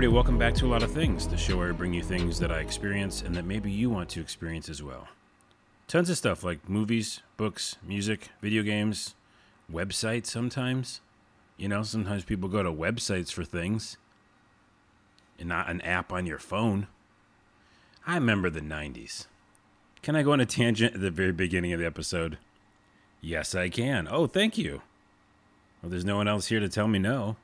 everybody, welcome back to A Lot of Things, the show where I bring you things that I experience and that maybe you want to experience as well. Tons of stuff like movies, books, music, video games, websites sometimes. You know, sometimes people go to websites for things and not an app on your phone. I remember the 90s. Can I go on a tangent at the very beginning of the episode? Yes, I can. Oh, thank you. Well, there's no one else here to tell me no.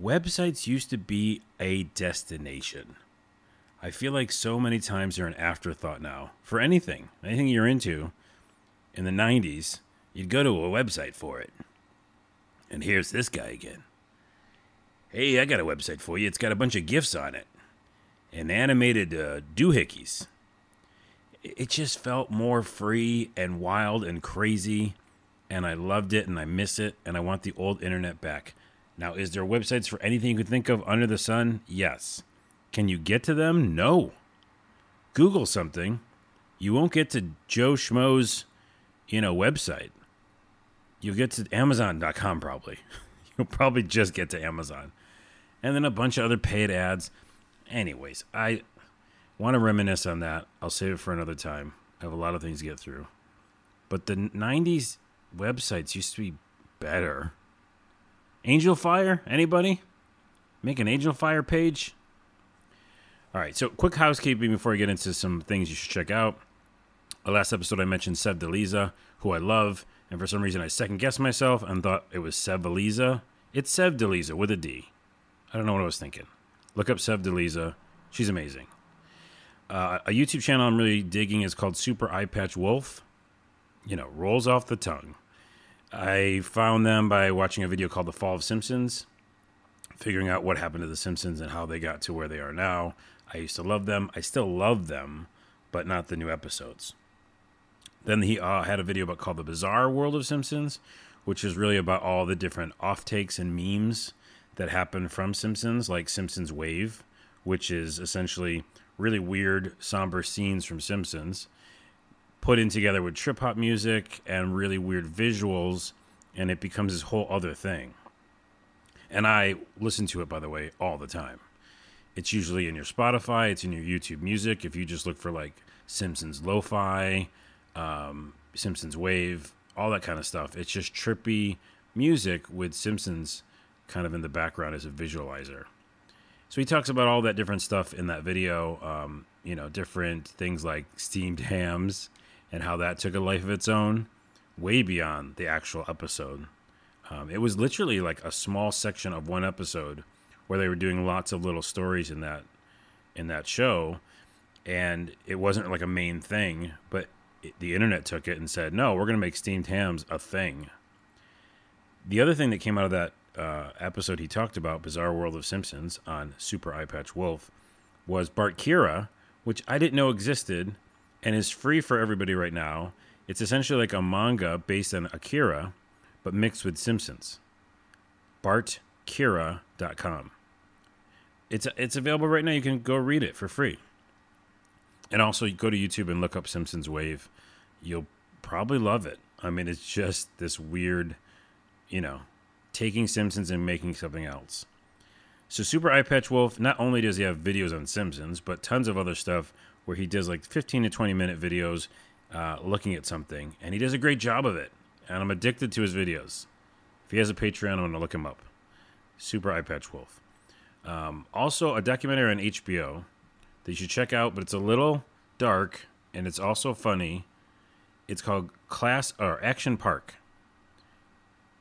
Websites used to be a destination. I feel like so many times they're an afterthought now for anything, anything you're into. In the 90s, you'd go to a website for it. And here's this guy again. Hey, I got a website for you. It's got a bunch of GIFs on it and animated uh, doohickeys. It just felt more free and wild and crazy, and I loved it and I miss it, and I want the old internet back. Now, is there websites for anything you could think of under the sun? Yes. Can you get to them? No. Google something. You won't get to Joe Schmo's, you know, website. You'll get to Amazon.com probably. You'll probably just get to Amazon. And then a bunch of other paid ads. Anyways, I want to reminisce on that. I'll save it for another time. I have a lot of things to get through. But the 90s websites used to be better. Angelfire? Anybody? Make an Angelfire page? All right, so quick housekeeping before I get into some things you should check out. The last episode I mentioned Sev Deliza, who I love, and for some reason I second guessed myself and thought it was Sev Deliza. It's Sev Deliza with a D. I don't know what I was thinking. Look up Sev Deliza. She's amazing. Uh, a YouTube channel I'm really digging is called Super Eyepatch Wolf. You know, rolls off the tongue. I found them by watching a video called The Fall of Simpsons, figuring out what happened to The Simpsons and how they got to where they are now. I used to love them. I still love them, but not the new episodes. Then he uh, had a video about called The Bizarre World of Simpsons, which is really about all the different off takes and memes that happen from Simpsons, like Simpsons Wave, which is essentially really weird, somber scenes from Simpsons put in together with trip hop music and really weird visuals, and it becomes this whole other thing. And I listen to it, by the way, all the time. It's usually in your Spotify, it's in your YouTube music. If you just look for like Simpsons lo fi, um, Simpsons wave, all that kind of stuff, it's just trippy music with Simpsons kind of in the background as a visualizer. So he talks about all that different stuff in that video. Um, you know, different things like steamed hams and how that took a life of its own, way beyond the actual episode. Um, it was literally like a small section of one episode where they were doing lots of little stories in that in that show, and it wasn't like a main thing. But it, the internet took it and said, "No, we're going to make steamed hams a thing." The other thing that came out of that uh, episode he talked about, Bizarre World of Simpsons on Super Eyepatch Wolf, was Bartkira, which I didn't know existed and is free for everybody right now. It's essentially like a manga based on Akira, but mixed with Simpsons. BartKira.com. It's it's available right now. You can go read it for free. And also go to YouTube and look up Simpsons Wave. You'll probably love it. I mean, it's just this weird, you know, taking Simpsons and making something else. So Super Eyepatch Wolf, not only does he have videos on Simpsons, but tons of other stuff where he does like 15 to 20 minute videos uh, looking at something, and he does a great job of it. And I'm addicted to his videos. If he has a Patreon, I'm going to look him up. Super Eyepatch Wolf. Um, also, a documentary on HBO that you should check out, but it's a little dark and it's also funny. It's called Class or Action Park.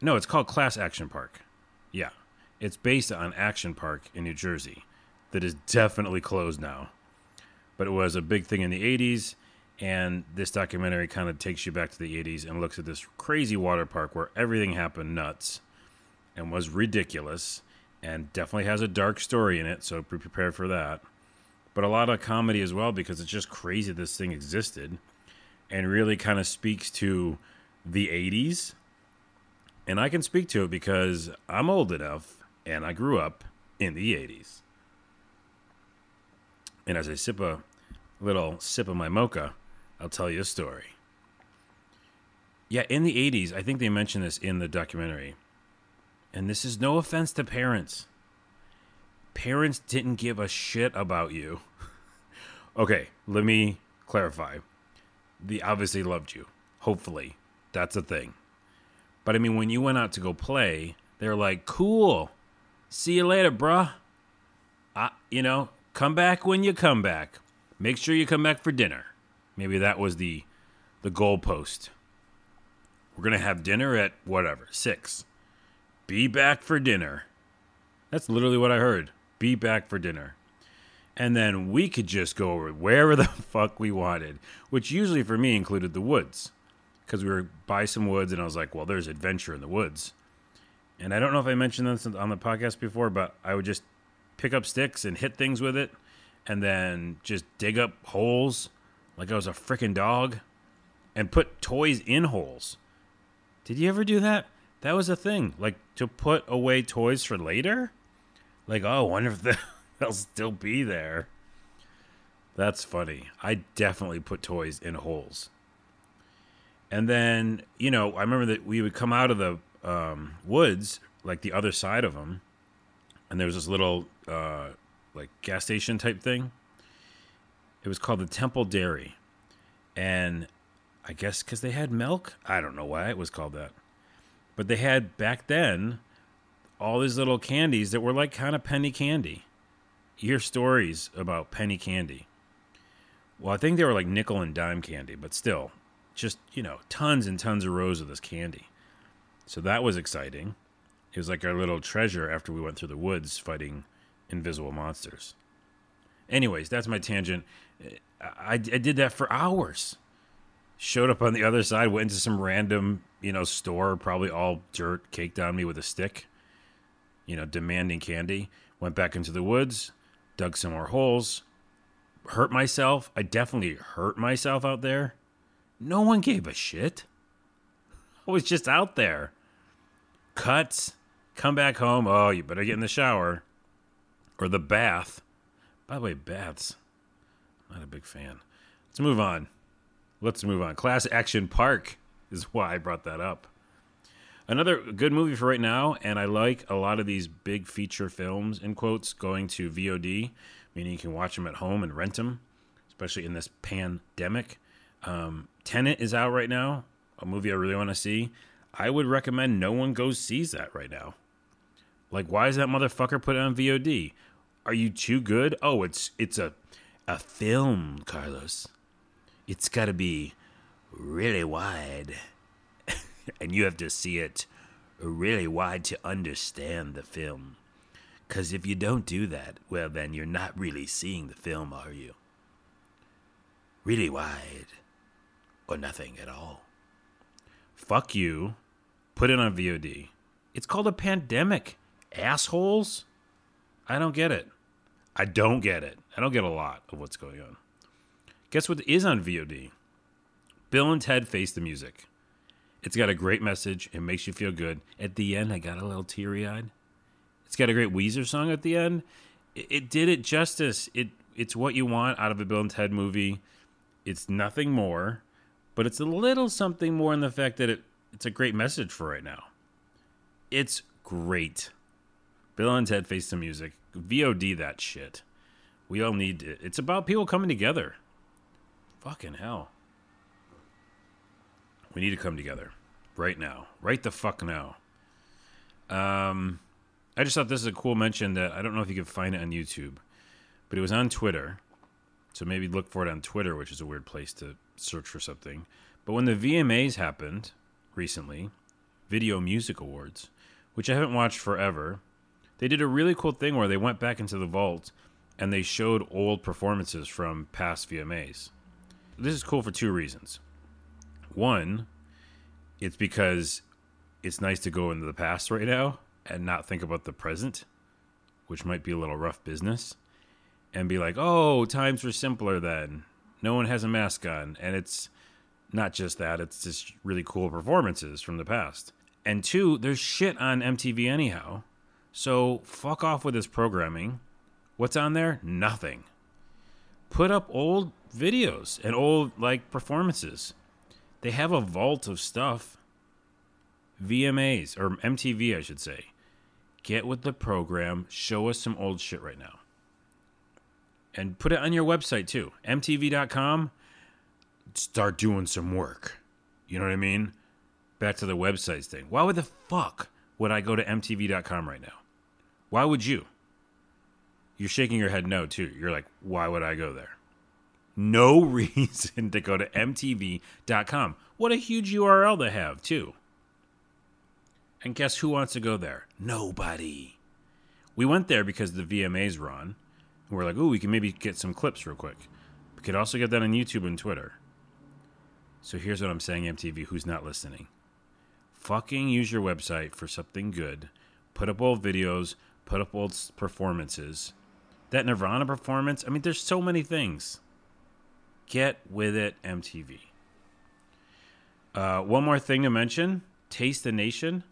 No, it's called Class Action Park. Yeah. It's based on Action Park in New Jersey that is definitely closed now but it was a big thing in the 80s. And this documentary kind of takes you back to the 80s and looks at this crazy water park where everything happened nuts and was ridiculous and definitely has a dark story in it. So be prepared for that. But a lot of comedy as well because it's just crazy this thing existed and really kind of speaks to the 80s. And I can speak to it because I'm old enough and I grew up in the 80s. And as I sip a little sip of my mocha, I'll tell you a story. Yeah, in the 80s, I think they mentioned this in the documentary. And this is no offense to parents. parents didn't give a shit about you. okay, let me clarify. They obviously loved you. Hopefully. That's a thing. But I mean, when you went out to go play, they're like, cool. See you later, bruh. I, you know, come back when you come back. Make sure you come back for dinner. Maybe that was the the goalpost. We're gonna have dinner at whatever six. Be back for dinner. That's literally what I heard. Be back for dinner. And then we could just go wherever the fuck we wanted, which usually for me included the woods. Because we were by some woods, and I was like, well, there's adventure in the woods. And I don't know if I mentioned this on the podcast before, but I would just pick up sticks and hit things with it, and then just dig up holes like I was a freaking dog, and put toys in holes. Did you ever do that? That was a thing. Like to put away toys for later? Like, oh, I wonder if they'll still be there. That's funny. I definitely put toys in holes. And then, you know, I remember that we would come out of the um, woods, like the other side of them, and there was this little, uh, like, gas station type thing. It was called the Temple Dairy. And I guess because they had milk? I don't know why it was called that. But they had back then all these little candies that were like kind of penny candy. You hear stories about penny candy. Well, I think they were like nickel and dime candy, but still, just, you know, tons and tons of rows of this candy. So that was exciting. It was like our little treasure after we went through the woods fighting invisible monsters. Anyways, that's my tangent. I, I did that for hours. Showed up on the other side, went into some random, you know, store, probably all dirt caked on me with a stick, you know, demanding candy. Went back into the woods, dug some more holes, hurt myself. I definitely hurt myself out there. No one gave a shit. I was just out there. Cuts, come back home. Oh, you better get in the shower or the bath. By the way, baths. Not a big fan. Let's move on. Let's move on. Class Action Park is why I brought that up. Another good movie for right now, and I like a lot of these big feature films, in quotes, going to VOD, meaning you can watch them at home and rent them, especially in this pandemic. Um, Tenet is out right now, a movie I really want to see. I would recommend no one goes sees that right now. Like, why is that motherfucker put on VOD? Are you too good? Oh, it's it's a a film, Carlos. It's got to be really wide. and you have to see it really wide to understand the film. Because if you don't do that, well, then you're not really seeing the film, are you? Really wide. Or nothing at all. Fuck you. Put it on VOD. It's called a pandemic. Assholes? I don't get it. I don't get it. I don't get a lot of what's going on. Guess what is on VOD? Bill and Ted Face the Music. It's got a great message. It makes you feel good. At the end, I got a little teary eyed. It's got a great Weezer song at the end. It, it, did it justice. It it's what you want out of a Bill and Ted movie. It's nothing more, but it's a little something more in the fact that it, it's a great message for right now. It's great. Bill and Ted Face the Music. VOD that shit. We all need it. It's about people coming together. Fucking hell. We need to come together right now. Right the fuck now. Um, I just thought this is a cool mention that I don't know if you can find it on YouTube, but it was on Twitter. So maybe look for it on Twitter, which is a weird place to search for something. But when the VMAs happened recently, Video Music Awards, which I haven't watched forever, they did a really cool thing where they went back into the vault and they showed old performances from past VMAs. This is cool for two reasons. One, it's because it's nice to go into the past right now and not think about the present, which might be a little rough business, and be like, oh, times were simpler then. No one has a mask on. And it's not just that, it's just really cool performances from the past. And two, there's shit on MTV anyhow so fuck off with this programming. What's on there? Nothing. Put up old videos and old like performances. They have a vault of stuff. VMAs or MTV, I should say. Get with the program. Show us some old shit right now. And put it on your website too. MTV.com. Start doing some work. You know what I mean? Back to the websites thing. Why would the fuck would I go to MTV.com right now? Why would you? You're shaking your head no, too. You're like, why would I go there? No reason to go to MTV.com. What a huge URL to have, too. And guess who wants to go there? Nobody. We went there because the VMAs were on. We're like, oh, we can maybe get some clips real quick. We could also get that on YouTube and Twitter. So here's what I'm saying, MTV, who's not listening. Fucking use your website for something good. Put up old videos, put up old performances. That Nirvana performance, I mean, there's so many things. Get with it, MTV. Uh, one more thing to mention Taste the Nation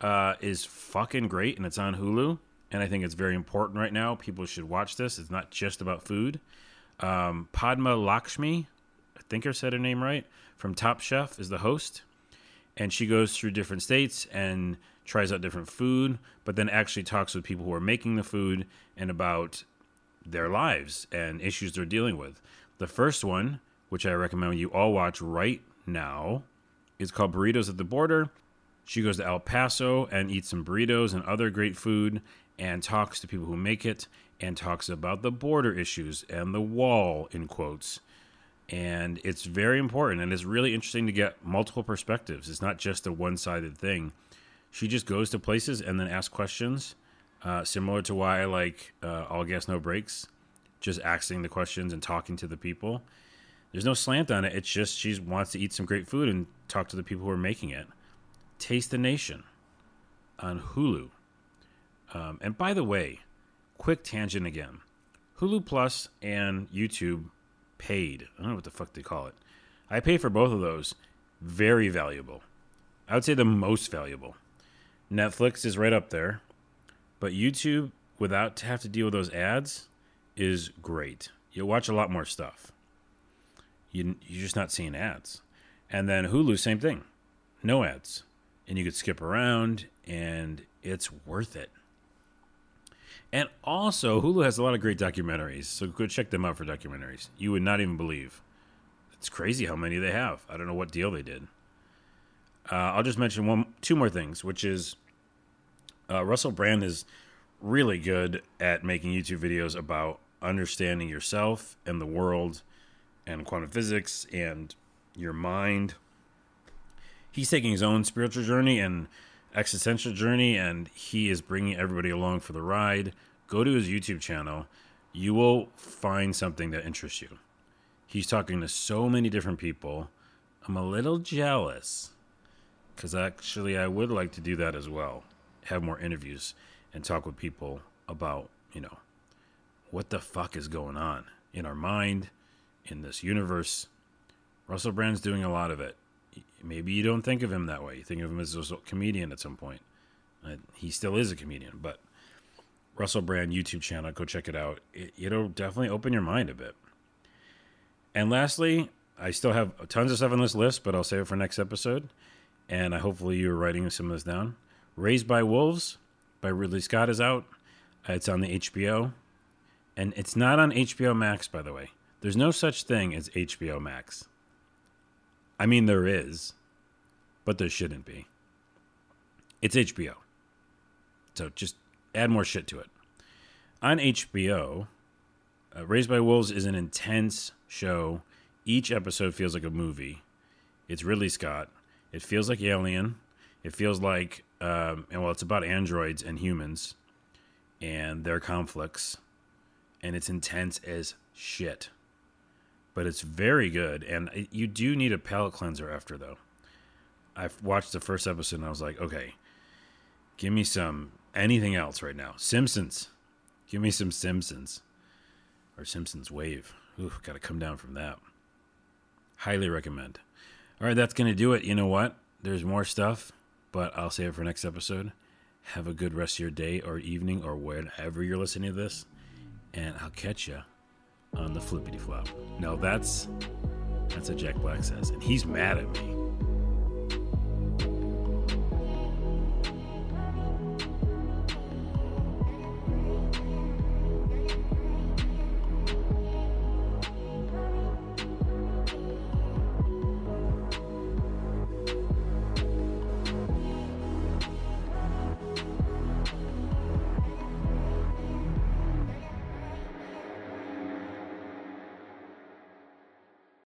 uh, is fucking great, and it's on Hulu. And I think it's very important right now. People should watch this. It's not just about food. Um, Padma Lakshmi, I think I said her name right, from Top Chef is the host. And she goes through different states and tries out different food, but then actually talks with people who are making the food and about their lives and issues they're dealing with. The first one, which I recommend you all watch right now, is called Burritos at the Border. She goes to El Paso and eats some burritos and other great food and talks to people who make it and talks about the border issues and the wall, in quotes. And it's very important and it's really interesting to get multiple perspectives. It's not just a one sided thing. She just goes to places and then asks questions, uh, similar to why I like uh, All Gas No Brakes, just asking the questions and talking to the people. There's no slant on it. It's just she wants to eat some great food and talk to the people who are making it. Taste the Nation on Hulu. Um, and by the way, quick tangent again Hulu Plus and YouTube paid. I don't know what the fuck they call it. I pay for both of those. Very valuable. I would say the most valuable. Netflix is right up there, but YouTube, without to have to deal with those ads, is great. You'll watch a lot more stuff. You, you're just not seeing ads. And then Hulu, same thing. No ads and you could skip around, and it's worth it. And also, Hulu has a lot of great documentaries, so go check them out for documentaries. You would not even believe. It's crazy how many they have. I don't know what deal they did. Uh, I'll just mention one, two more things, which is uh, Russell Brand is really good at making YouTube videos about understanding yourself and the world, and quantum physics and your mind he's taking his own spiritual journey and existential journey, and he is bringing everybody along for the ride. Go to his YouTube channel. You will find something that interests you. He's talking to so many different people. I'm a little jealous because actually, I would like to do that as well. Have more interviews and talk with people about, you know, what the fuck is going on in our mind, in this universe. Russell Brand's doing a lot of it maybe you don't think of him that way. You think of him as a comedian at some point. Uh, he still is a comedian, but Russell Brand YouTube channel, go check it out. It, it'll definitely open your mind a bit. And lastly, I still have tons of stuff on this list, but I'll save it for next episode. And I hopefully you're writing some of this down. Raised by Wolves by Ridley Scott is out. It's on the HBO. And it's not on HBO Max, by the way. There's no such thing as HBO Max. I mean, there is, but there shouldn't be. It's HBO. So just add more shit to it. On HBO, uh, Raised by Wolves is an intense show. Each episode feels like a movie. It's Ridley Scott. It feels like Alien. It feels like, um, and well, it's about androids and humans and their conflicts. And it's intense as shit but it's very good. And you do need a palate cleanser after, though. I watched the first episode and I was like, okay, give me some anything else right now. Simpsons. Give me some Simpsons. Or Simpsons Wave. Ooh, got to come down from that. Highly recommend. All right, that's going to do it. You know what? There's more stuff, but I'll save it for next episode. Have a good rest of your day or evening or whenever you're listening to this. And I'll catch you on the flippity flop. Now that's that's what Jack Black says, and he's mad at me.